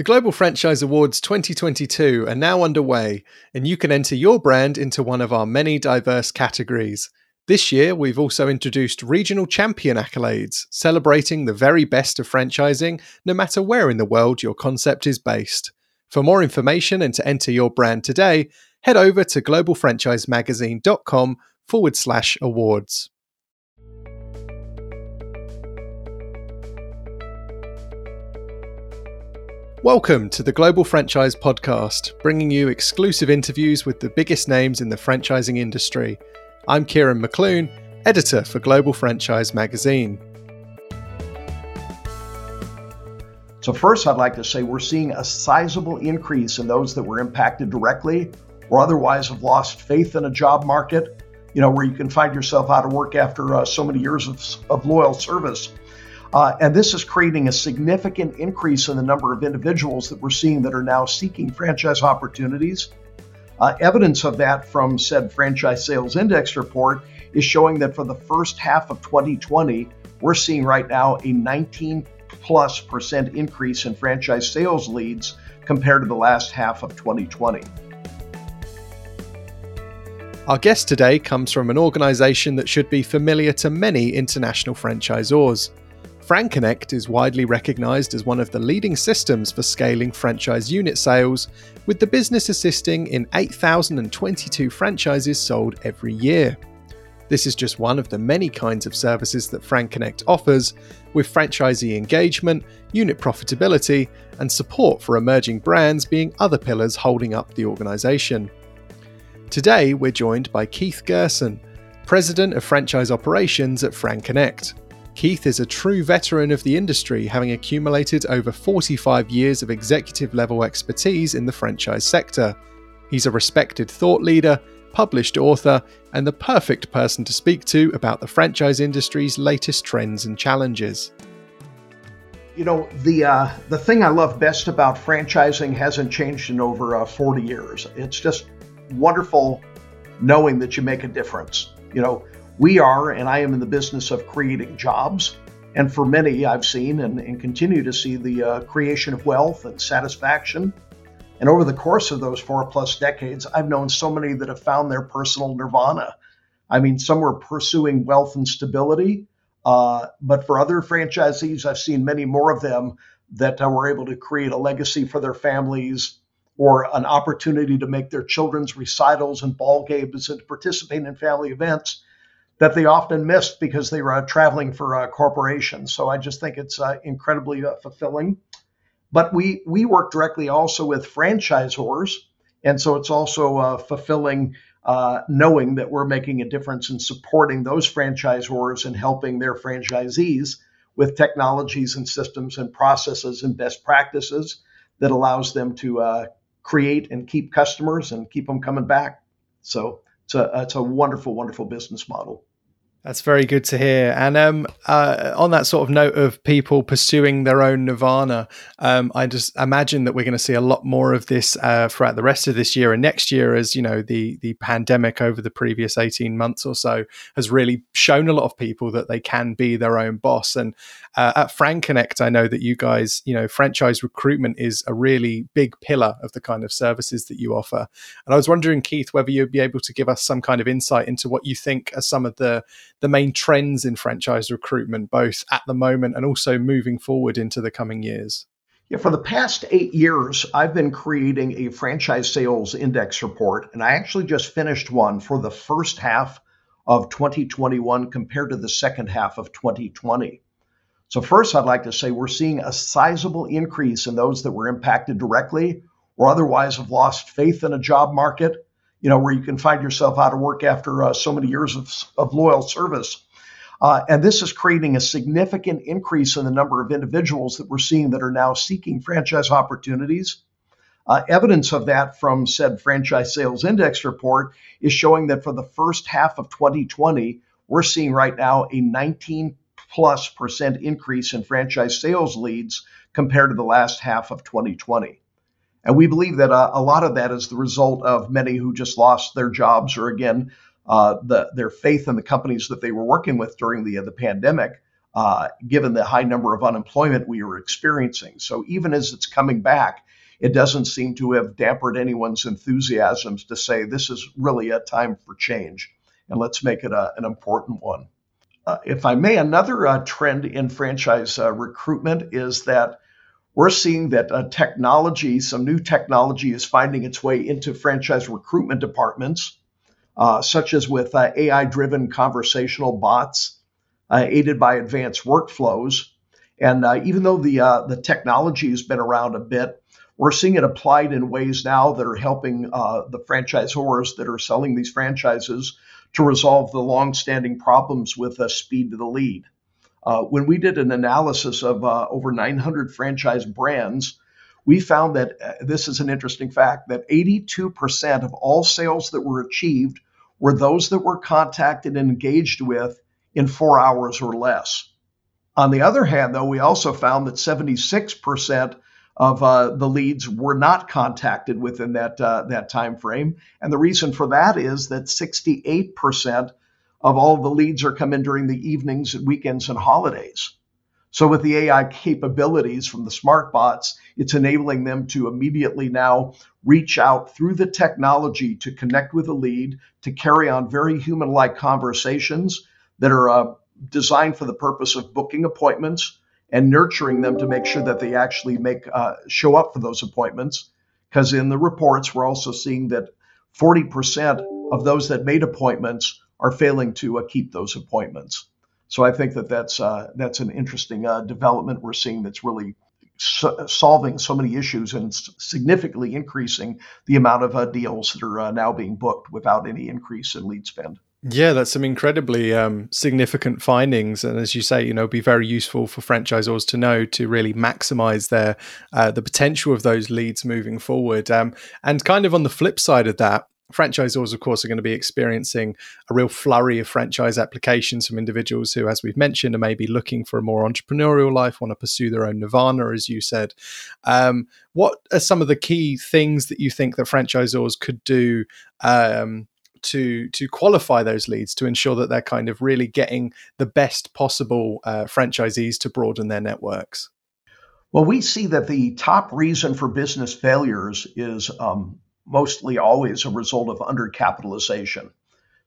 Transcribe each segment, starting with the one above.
The Global Franchise Awards 2022 are now underway, and you can enter your brand into one of our many diverse categories. This year, we've also introduced regional champion accolades, celebrating the very best of franchising, no matter where in the world your concept is based. For more information and to enter your brand today, head over to globalfranchisemagazine.com forward slash awards. Welcome to the Global Franchise Podcast, bringing you exclusive interviews with the biggest names in the franchising industry. I'm Kieran McClune, editor for Global Franchise Magazine. So, first, I'd like to say we're seeing a sizable increase in those that were impacted directly or otherwise have lost faith in a job market, you know, where you can find yourself out of work after uh, so many years of, of loyal service. Uh, and this is creating a significant increase in the number of individuals that we're seeing that are now seeking franchise opportunities. Uh, evidence of that from said franchise sales index report is showing that for the first half of 2020, we're seeing right now a 19 plus percent increase in franchise sales leads compared to the last half of 2020. Our guest today comes from an organization that should be familiar to many international franchisors. FranConnect is widely recognized as one of the leading systems for scaling franchise unit sales, with the business assisting in 8,022 franchises sold every year. This is just one of the many kinds of services that FranConnect offers, with franchisee engagement, unit profitability, and support for emerging brands being other pillars holding up the organization. Today, we're joined by Keith Gerson, President of Franchise Operations at FranConnect. Keith is a true veteran of the industry, having accumulated over 45 years of executive level expertise in the franchise sector. He's a respected thought leader, published author, and the perfect person to speak to about the franchise industry's latest trends and challenges. You know, the uh, the thing I love best about franchising hasn't changed in over uh, 40 years. It's just wonderful knowing that you make a difference. You know, we are, and I am in the business of creating jobs. And for many, I've seen and, and continue to see the uh, creation of wealth and satisfaction. And over the course of those four plus decades, I've known so many that have found their personal nirvana. I mean, some were pursuing wealth and stability, uh, but for other franchisees, I've seen many more of them that uh, were able to create a legacy for their families or an opportunity to make their children's recitals and ball games and to participate in family events that they often missed because they were uh, traveling for uh, corporations. So I just think it's uh, incredibly uh, fulfilling. But we we work directly also with franchisors, and so it's also uh, fulfilling uh, knowing that we're making a difference in supporting those franchisors and helping their franchisees with technologies and systems and processes and best practices that allows them to create and keep customers and keep them coming back. So it's a it's a wonderful, wonderful business model. That's very good to hear. And um, uh, on that sort of note of people pursuing their own nirvana, um, I just imagine that we're going to see a lot more of this uh, throughout the rest of this year and next year, as you know, the the pandemic over the previous eighteen months or so has really shown a lot of people that they can be their own boss. And uh, at FranConnect, I know that you guys, you know, franchise recruitment is a really big pillar of the kind of services that you offer. And I was wondering, Keith, whether you'd be able to give us some kind of insight into what you think are some of the the main trends in franchise recruitment, both at the moment and also moving forward into the coming years? Yeah, for the past eight years, I've been creating a franchise sales index report, and I actually just finished one for the first half of 2021 compared to the second half of 2020. So, first, I'd like to say we're seeing a sizable increase in those that were impacted directly or otherwise have lost faith in a job market you know, where you can find yourself out of work after uh, so many years of, of loyal service. Uh, and this is creating a significant increase in the number of individuals that we're seeing that are now seeking franchise opportunities. Uh, evidence of that from said franchise sales index report is showing that for the first half of 2020, we're seeing right now a 19 plus percent increase in franchise sales leads compared to the last half of 2020. And we believe that uh, a lot of that is the result of many who just lost their jobs or, again, uh, the, their faith in the companies that they were working with during the, uh, the pandemic uh, given the high number of unemployment we were experiencing. So even as it's coming back, it doesn't seem to have dampened anyone's enthusiasms to say this is really a time for change and let's make it a, an important one. Uh, if I may, another uh, trend in franchise uh, recruitment is that we're seeing that uh, technology, some new technology, is finding its way into franchise recruitment departments, uh, such as with uh, AI driven conversational bots aided by advanced workflows. And even though the, the technology has been around a bit, we're seeing it applied in ways now that are helping the franchisors that are selling these franchises to resolve the long-standing problems with uh, speed to the lead. Uh, when we did an analysis of uh, over 900 franchise brands, we found that uh, this is an interesting fact that 82% of all sales that were achieved were those that were contacted and engaged with in four hours or less. On the other hand, though, we also found that 76% of uh, the leads were not contacted within that uh, that time frame, and the reason for that is that 68% of all the leads are come in during the evenings, and weekends, and holidays. So with the AI capabilities from the smart bots, it's enabling them to immediately now reach out through the technology to connect with a lead, to carry on very human-like conversations that are uh, designed for the purpose of booking appointments and nurturing them to make sure that they actually make uh, show up for those appointments. Because in the reports, we're also seeing that 40% of those that made appointments are failing to uh, keep those appointments. So I think that that's uh, that's an interesting uh, development we're seeing that's really so- solving so many issues and significantly increasing the amount of deals that are now being booked without any increase in lead spend. Yeah, that's some incredibly um, significant findings, and as you say, you know, be very useful for franchisors to know to really maximize their uh, the potential of those leads moving forward. Um, and kind of on the flip side of that, franchisors, of course, are going to be experiencing a real flurry of franchise applications from individuals who, as we've mentioned, are maybe looking for a more entrepreneurial life, want to pursue their own nirvana, as you said. Um, what are some of the key things that you think that franchisors could do? Um, to to qualify those leads to ensure that they're kind of really getting the best possible uh, franchisees to broaden their networks? Well, we see that the top reason for business failures is um, mostly always a result of undercapitalization.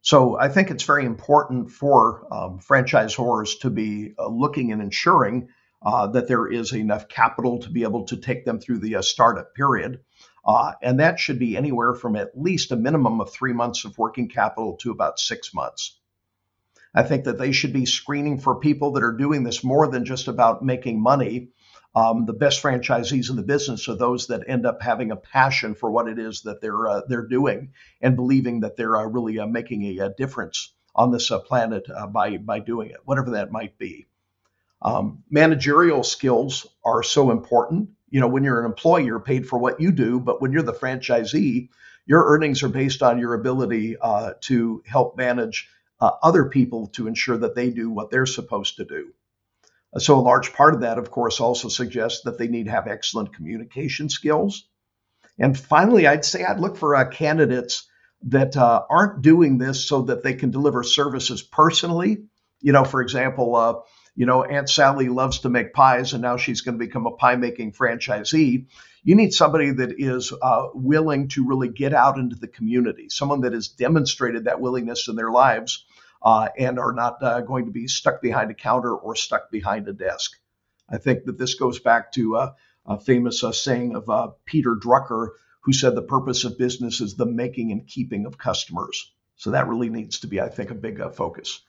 So I think it's very important for um, franchisors to be uh, looking and ensuring uh, that there is enough capital to be able to take them through the uh, startup period. Uh, and that should be anywhere from at least a minimum of three months of working capital to about six months. I think that they should be screening for people that are doing this more than just about making money. Um, the best franchisees in the business are those that end up having a passion for what it is that they're uh, they're doing and believing that they're uh, really uh, making a, a, difference on this uh, planet uh, by by doing it, whatever that might be. Um, managerial skills are so important you know, when you're an employee, you're paid for what you do, but when you're the franchisee, your earnings are based on your ability uh, to help manage other people to ensure that they do what they're supposed to do. So, a large part of that, of course, also suggests that they need to have excellent communication skills. And finally, I'd say I'd look for uh, candidates that uh, aren't doing this so that they can deliver services personally. You know, for example, uh, you know, Aunt Sally loves to make pies and now she's going to become a pie making franchisee. You need somebody that is uh, willing to really get out into the community, someone that has demonstrated that willingness in their lives uh, and are not uh, going to be stuck behind a counter or stuck behind a desk. I think that this goes back to uh, a famous uh, saying of uh, Peter Drucker, who said the purpose of business is the making and keeping of customers. So that really needs to be, I think, a big focus.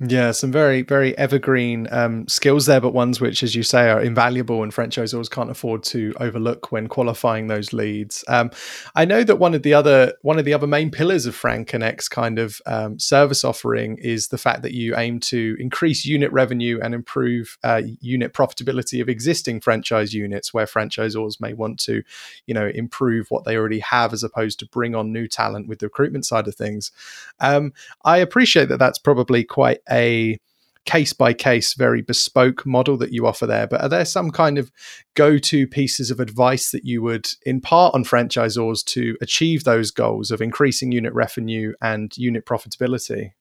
Yeah, some very, very evergreen um, skills there, but ones which, as you say, are invaluable and franchisors can't afford to overlook when qualifying those leads. Um, I know that one of the other one of the other main pillars of FranConnect's kind of um, service offering is the fact that you aim to increase unit revenue and improve uh, unit profitability of existing franchise units, where franchisors may want to, you know, improve what they already have as opposed to bring on new talent with the recruitment side of things. Um, I appreciate that that's probably quite a case by case, very bespoke model that you offer there. But are there some kind of go to pieces of advice that you would impart on franchisors to achieve those goals of increasing unit revenue and unit profitability?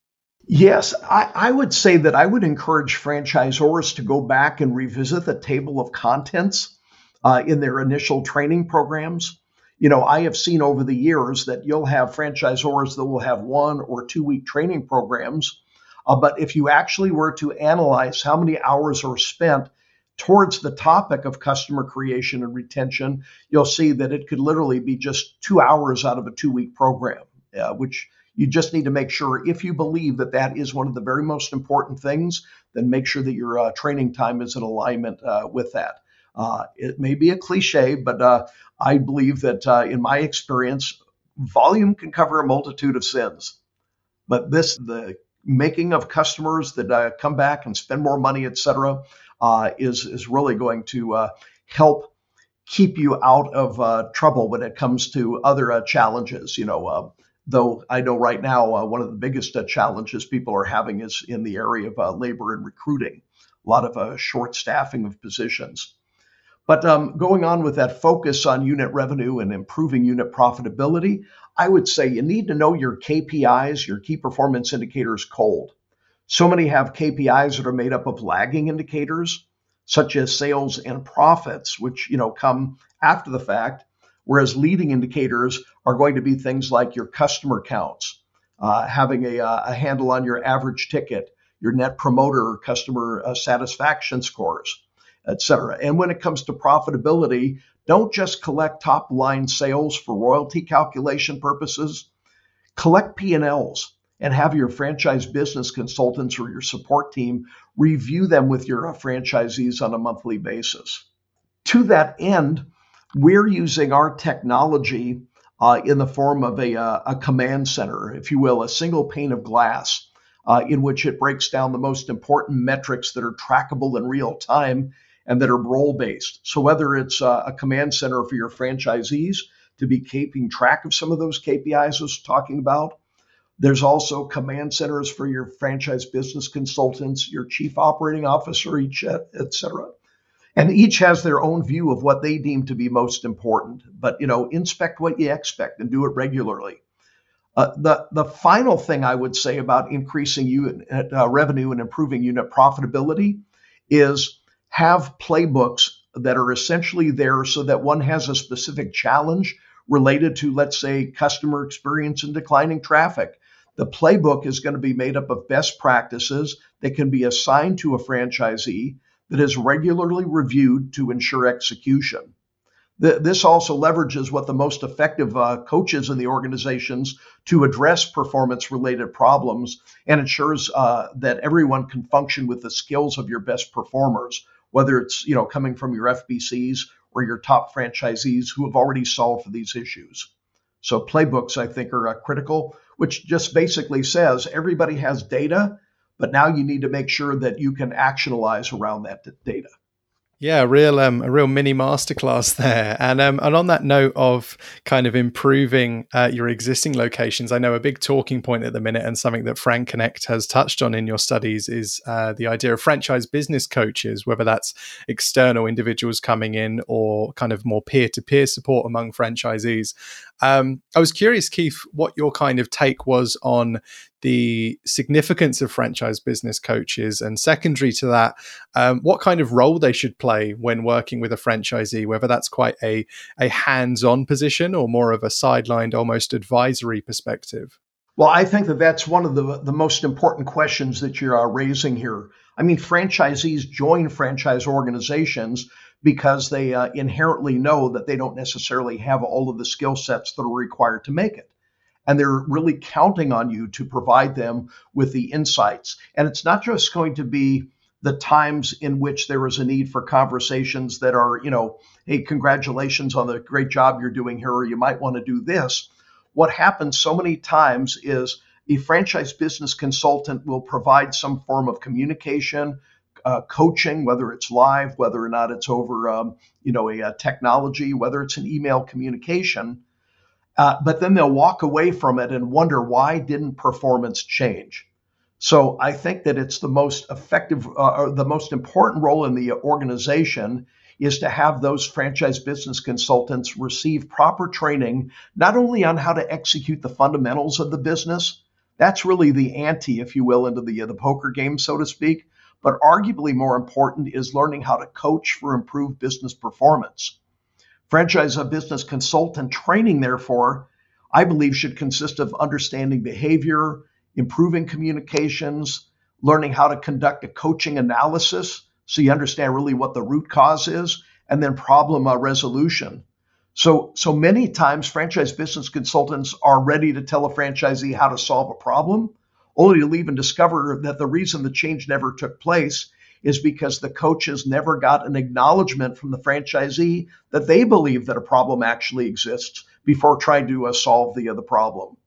Yes, I, I, would say that I would encourage franchisors to go back and revisit the table of contents uh, in their initial training programs. You know, I have seen over the years that you'll have franchisors that will have one or two week training programs. Uh, but if you actually were to analyze how many hours are spent towards the topic of customer creation and retention, you'll see that it could literally be just two hours out of a two week program, uh, which you just need to make sure if you believe that that is one of the very most important things, then make sure that your uh, training time is in alignment uh, with that. Uh, it may be a cliche, but uh, I believe that uh, in my experience, volume can cover a multitude of sins. But this, the making of customers that uh, come back and spend more money, et cetera, is, is really going to help keep you out of trouble when it comes to other challenges. You know, Though I know right now uh, one of the biggest uh, challenges people are having is in the area of uh, labor and recruiting, a lot of uh, short staffing of positions. But um, going on with that focus on unit revenue and improving unit profitability, I would say you need to know your KPIs, your key performance indicators, cold. So many have KPIs that are made up of lagging indicators, such as sales and profits, which you know come after the fact Whereas leading indicators are going to be things like your customer counts, uh, having a, uh, a, handle on your average ticket, your net promoter customer uh, satisfaction scores, et cetera. And when it comes to profitability, don't just collect top line sales for royalty calculation purposes. Collect P&Ls and have your franchise business consultants or your support team review them with your franchisees on a monthly basis. To that end, we're using our technology uh, in the form of a, uh, a, command center, if you will, a single pane of glass uh, in which it breaks down the most important metrics that are trackable in real time and that are role based. So, whether it's uh, a command center for your franchisees to be keeping track of some of those KPIs I was talking about, there's also command centers for your franchise business consultants, your chief operating officer, each, et cetera and each has their own view of what they deem to be most important. But you know, inspect what you expect and do it regularly. Uh, the the final thing I would say about increasing unit uh, revenue and improving unit profitability is have playbooks that are essentially there so that one has a specific challenge related to, let's say, customer experience and declining traffic. The playbook is going to be made up of best practices that can be assigned to a franchisee that is regularly reviewed to ensure execution. This also leverages what the most effective uh, coaches in the organizations to address performance related problems and ensures uh, that everyone can function with the skills of your best performers, whether it's you know coming from your FBCs or your top franchisees who have already solved for these issues. So playbooks, I think, are uh, critical, which just basically says everybody has data but now you need to make sure that you can actionalize around that data. Yeah, a real um, a real mini masterclass there. And um, and on that note of kind of improving uh, your existing locations, I know a big talking point at the minute and something that FranConnect has touched on in your studies is uh, the idea of franchise business coaches, whether that's external individuals coming in or kind of more peer to peer support among franchisees. Um, I was curious, Keith, what your kind of take was on the significance of franchise business coaches, and secondary to that, um, what kind of role they should play when working with a franchisee, whether that's quite a, a hands on position or more of a sidelined, almost advisory perspective. Well, I think that that's one of the, the most important questions that you're uh, raising here. I mean, franchisees join franchise organizations because they uh, inherently know that they don't necessarily have all of the skill sets that are required to make it. And they're really counting on you to provide them with the insights. And it's not just going to be the times in which there is a need for conversations that are, you know, hey, congratulations on the great job you're doing here, or you might want to do this. What happens so many times is a franchise business consultant will provide some form of communication, uh, coaching, whether it's live, whether or not it's over, um, you know, a, a, technology, whether it's an email communication. Uh, but then they'll walk away from it and wonder why didn't performance change. So I think that it's the most effective, uh, the most important role in the organization is to have those franchise business consultants receive proper training, not only on how to execute the fundamentals of the business, That's really the ante, if you will, into the the poker game, so to speak. But arguably more important is learning how to coach for improved business performance. Franchise a business consultant training, therefore, I believe should consist of understanding behavior, improving communications, learning how to conduct a coaching analysis so you understand really what the root cause is, and then problem uh, resolution. So, so many times franchise business consultants are ready to tell a franchisee how to solve a problem, only to leave and discover that the reason the change never took place is because the coaches never got an acknowledgement from the franchisee that they believe that a problem actually exists before trying to uh, solve the, uh, problem.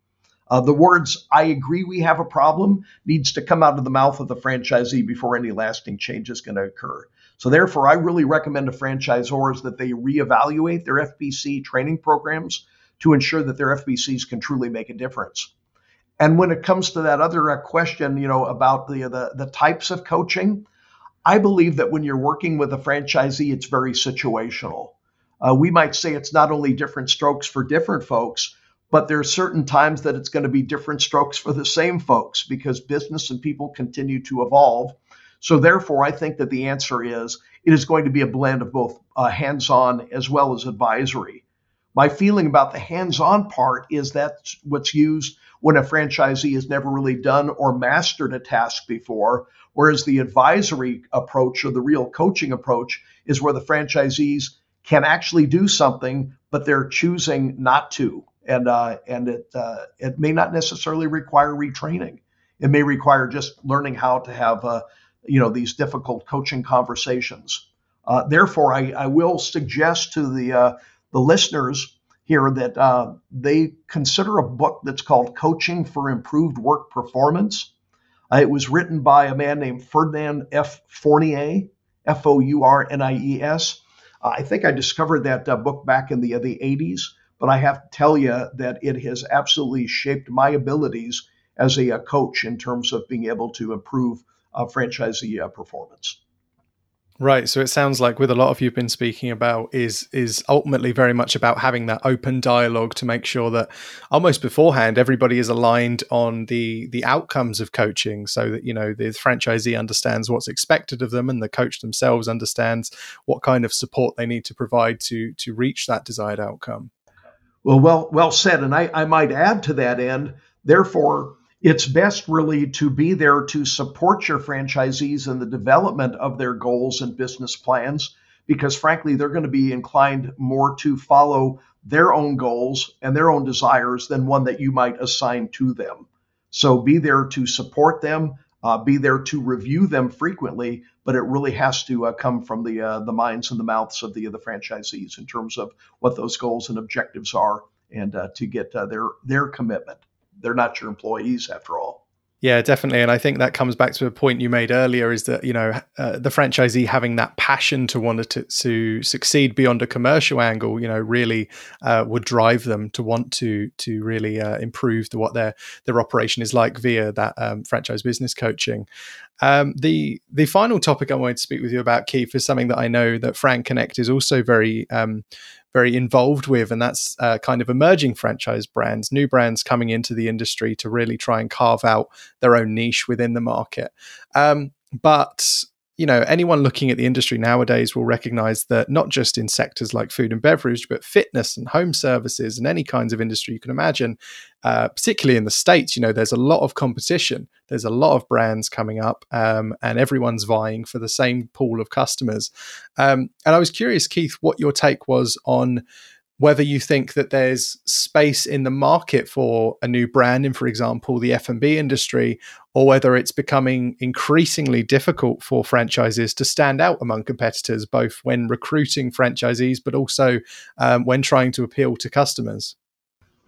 Uh, the words "I agree we have a problem" needs to come out of the mouth of the franchisee before any lasting change is going to occur. So therefore, I really recommend to franchisors that they reevaluate their FBC training programs to ensure that their FBCs can truly make a difference. And when it comes to that other uh, question, you know, about the, the the types of coaching, I believe that when you're working with a franchisee, it's very situational. Uh, we might say it's not only different strokes for different folks, but there are certain times that it's going to be different strokes for the same folks because business and people continue to evolve. So, therefore, I think that the answer is it is going to be a blend of both uh, hands on as well as advisory. My feeling about the hands on part is that's what's used when a franchisee has never really done or mastered a task before, whereas the advisory approach or the real coaching approach is where the franchisees can actually do something, but they're choosing not to and uh, and it uh, it may not necessarily require retraining. It may require just learning how to have uh, you know these difficult coaching conversations. Uh, therefore, I, I will suggest to the uh, the listeners here that uh, they consider a book that's called Coaching for Improved Work Performance. Uh, it was written by a man named Ferdinand F. Fournies, F O U R N I E S. Uh, I think I discovered that uh, book back in the the 80s. But I have to tell you that it has absolutely shaped my abilities as a, a coach in terms of being able to improve uh, franchisee uh, performance. Right. So it sounds like with a lot of you've been speaking about is is ultimately very much about having that open dialogue to make sure that almost beforehand everybody is aligned on the the outcomes of coaching so that you know the franchisee understands what's expected of them and the coach themselves understands what kind of support they need to provide to to reach that desired outcome. Well, well, well said. And I, I might add to that end, therefore, it's best really to be there to support your franchisees in the development of their goals and business plans, because frankly, they're going to be inclined more to follow their own goals and their own desires than one that you might assign to them. So be there to support them, uh, be there to review them frequently, but it really has to uh, come from the uh, the minds and the mouths of the the franchisees in terms of what those goals and objectives are, and uh, to get uh, their their commitment. They're not your employees after all. Yeah, definitely, and I think that comes back to a point you made earlier: is that you know uh, the franchisee having that passion to want to, to succeed beyond a commercial angle, you know, really uh, would drive them to want to to really uh, improve the, what their their operation is like via that um, franchise business coaching. Um, the the final topic I wanted to speak with you about, Keith, is something that I know that FranConnect is also very um, very involved with, and that's uh, kind of emerging franchise brands, new brands coming into the industry to really try and carve out their own niche within the market. Um, but you know, anyone looking at the industry nowadays will recognize that not just in sectors like food and beverage, but fitness and home services and any kinds of industry you can imagine, uh, particularly in the States, you know, there's a lot of competition. There's a lot of brands coming up um, and everyone's vying for the same pool of customers. Um, and I was curious, Keith, what your take was on whether you think that there's space in the market for a new brand in for example the f&b industry or whether it's becoming increasingly difficult for franchises to stand out among competitors both when recruiting franchisees but also um, when trying to appeal to customers.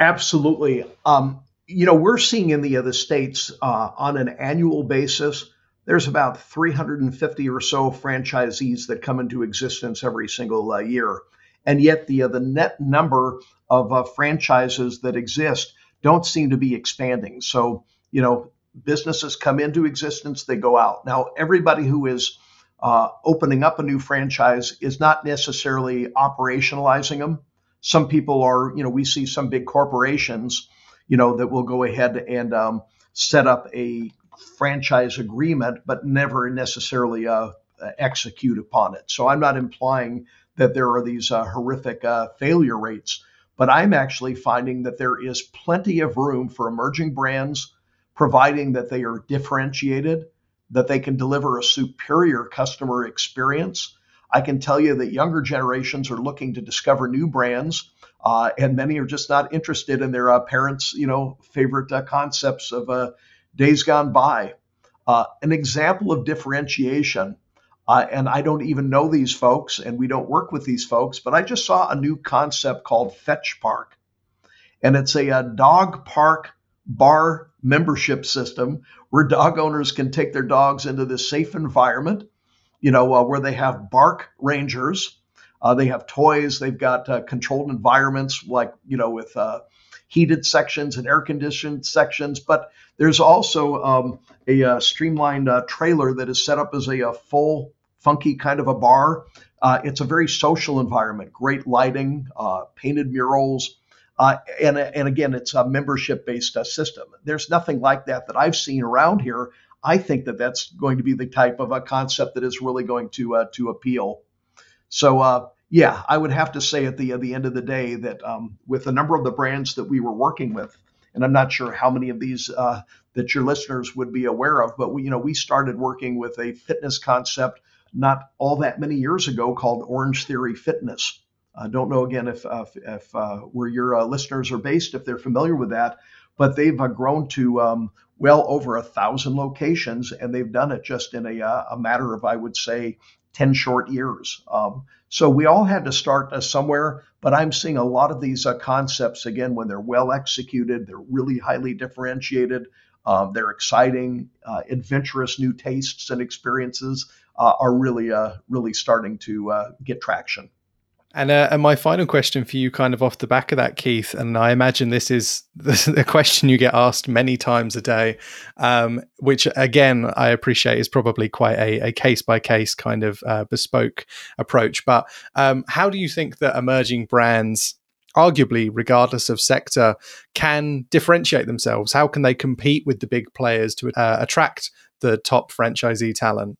Absolutely. Um, you know we're seeing in the other states uh, on an annual basis there's about 350 or so franchisees that come into existence every single uh, year and yet the uh, the net number of uh, franchises that exist don't seem to be expanding. So you know, businesses come into existence, they go out. Now, everybody who is uh, opening up a new franchise is not necessarily operationalizing them. Some people are, you know, we see some big corporations, you know, that will go ahead and um, set up a franchise agreement, but never necessarily uh, execute upon it. So I'm not implying that there are these uh, horrific uh, failure rates, but I'm actually finding that there is plenty of room for emerging brands, providing that they are differentiated, that they can deliver a superior customer experience. I can tell you that younger generations are looking to discover new brands, uh, and many are just not interested in their uh, parents' you know favorite uh, concepts of uh, days gone by. Uh, an example of differentiation, uh, and I don't even know these folks, and we don't work with these folks, but I just saw a new concept called Fetch Park, and it's a, a dog park bar membership system where dog owners can take their dogs into this safe environment, you know, uh, where they have bark rangers, uh, they have toys, they've got uh, controlled environments like, you know, with uh, heated sections and air conditioned sections, but there's also um, a, uh, streamlined uh, trailer that is set up as a, a full, funky kind of a bar. it's a very social environment, great lighting, painted murals. Uh, and, and again, it's a membership based uh, system. There's nothing like that that I've seen around here. I think that that's going to be the type of a concept that is really going to uh, to appeal. So uh, yeah, I would have to say at the at the end of the day that um, with a number of the brands that we were working with, and I'm not sure how many of these uh, that your listeners would be aware of, but we you know we started working with a fitness concept not all that many years ago called Orangetheory Fitness. I don't know again if, uh, if uh, where your uh, listeners are based, if they're familiar with that, but they've uh, grown to um, well over a thousand locations, and they've done it just in a, uh, a matter of, I would say, 10 short years. Um, so we all had to start uh, somewhere, but I'm seeing a lot of these concepts again when they're well executed, they're really highly differentiated, um, they're exciting, adventurous new tastes and experiences are really, really starting to get traction. And, uh, and my final question for you, kind of off the back of that, Keith, and I imagine this is the, question you get asked many times a day, um, which again I appreciate is probably quite a case by case kind of uh, bespoke approach. But um, how do you think that emerging brands, arguably regardless of sector, can differentiate themselves? How can they compete with the big players to uh, attract the top franchisee talent?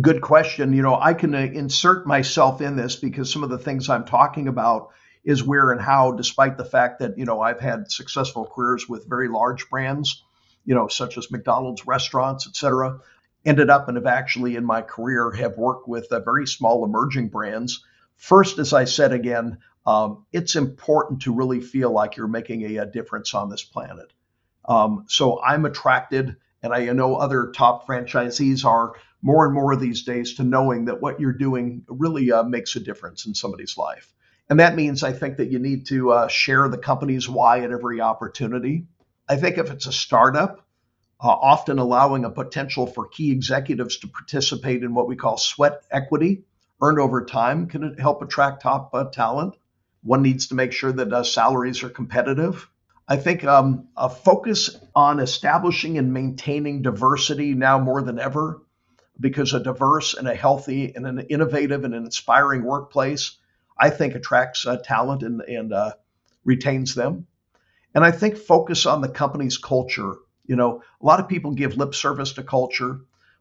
Good question. You know, I can uh, insert myself in this because some of the things I'm talking about is where and how, despite the fact that, you know, I've had successful careers with very large brands, you know, such as McDonald's restaurants, et cetera, ended up and have actually in my career have worked with uh, very small emerging brands. First, as I said again, um, it's important to really feel like you're making a, a difference on this planet. Um, so I'm attracted, and I know other top franchisees are more and more these days to knowing that what you're doing really uh, makes a difference in somebody's life. And that means I think that you need to uh, share the company's why at every opportunity. I think if it's a startup, uh, often allowing a potential for key executives to participate in what we call sweat equity earned over time can help attract top uh, talent. One needs to make sure that uh, salaries are competitive. I think um, a focus on establishing and maintaining diversity now more than ever because a diverse and a healthy and an innovative and an inspiring workplace, I think, attracts uh, talent and, and uh, retains them. And I think focus on the company's culture. You know, a lot of people give lip service to culture,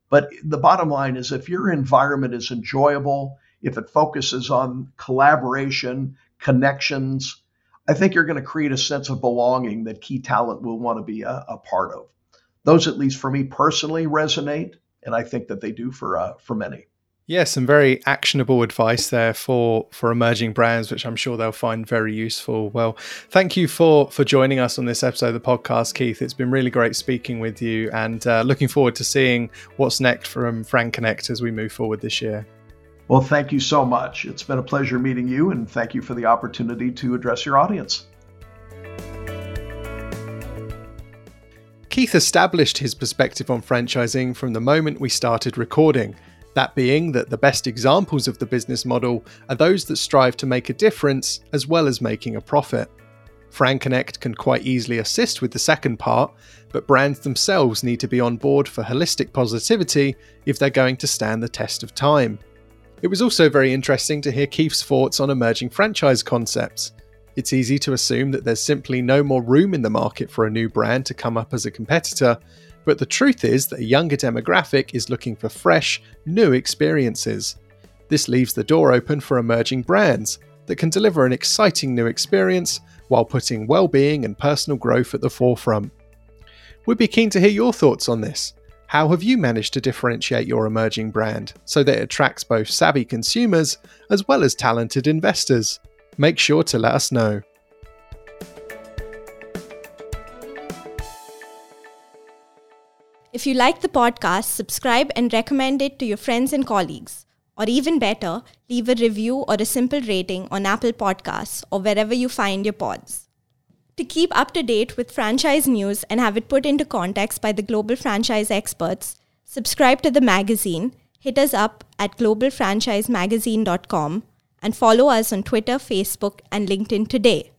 but the bottom line is if your environment is enjoyable, if it focuses on collaboration, connections, I think you're going to create a sense of belonging that key talent will want to be a, a part of. Those, at least for me personally, resonate and I think that they do for uh, for many. Yeah, some very actionable advice there for for emerging brands, which I'm sure they'll find very useful. Well, thank you for for joining us on this episode of the podcast, Keith. It's been really great speaking with you, and uh, looking forward to seeing what's next from FranConnect as we move forward this year. Well, thank you so much. It's been a pleasure meeting you, and thank you for the opportunity to address your audience. Keith established his perspective on franchising from the moment we started recording. That being that the best examples of the business model are those that strive to make a difference as well as making a profit. FranConnect can quite easily assist with the second part, but brands themselves need to be on board for holistic positivity if they're going to stand the test of time. It was also very interesting to hear Keith's thoughts on emerging franchise concepts. It's easy to assume that there's simply no more room in the market for a new brand to come up as a competitor, but the truth is that a younger demographic is looking for fresh, new experiences. This leaves the door open for emerging brands that can deliver an exciting new experience while putting well-being and personal growth at the forefront. We'd be keen to hear your thoughts on this. How have you managed to differentiate your emerging brand so that it attracts both savvy consumers as well as talented investors? Make sure to let us know. If you like the podcast, subscribe and recommend it to your friends and colleagues. Or even better, leave a review or a simple rating on Apple Podcasts or wherever you find your pods. To keep up to date with franchise news and have it put into context by the global franchise experts, subscribe to the magazine, hit us up at globalfranchisemagazine.com, and follow us on Twitter, Facebook, and LinkedIn today.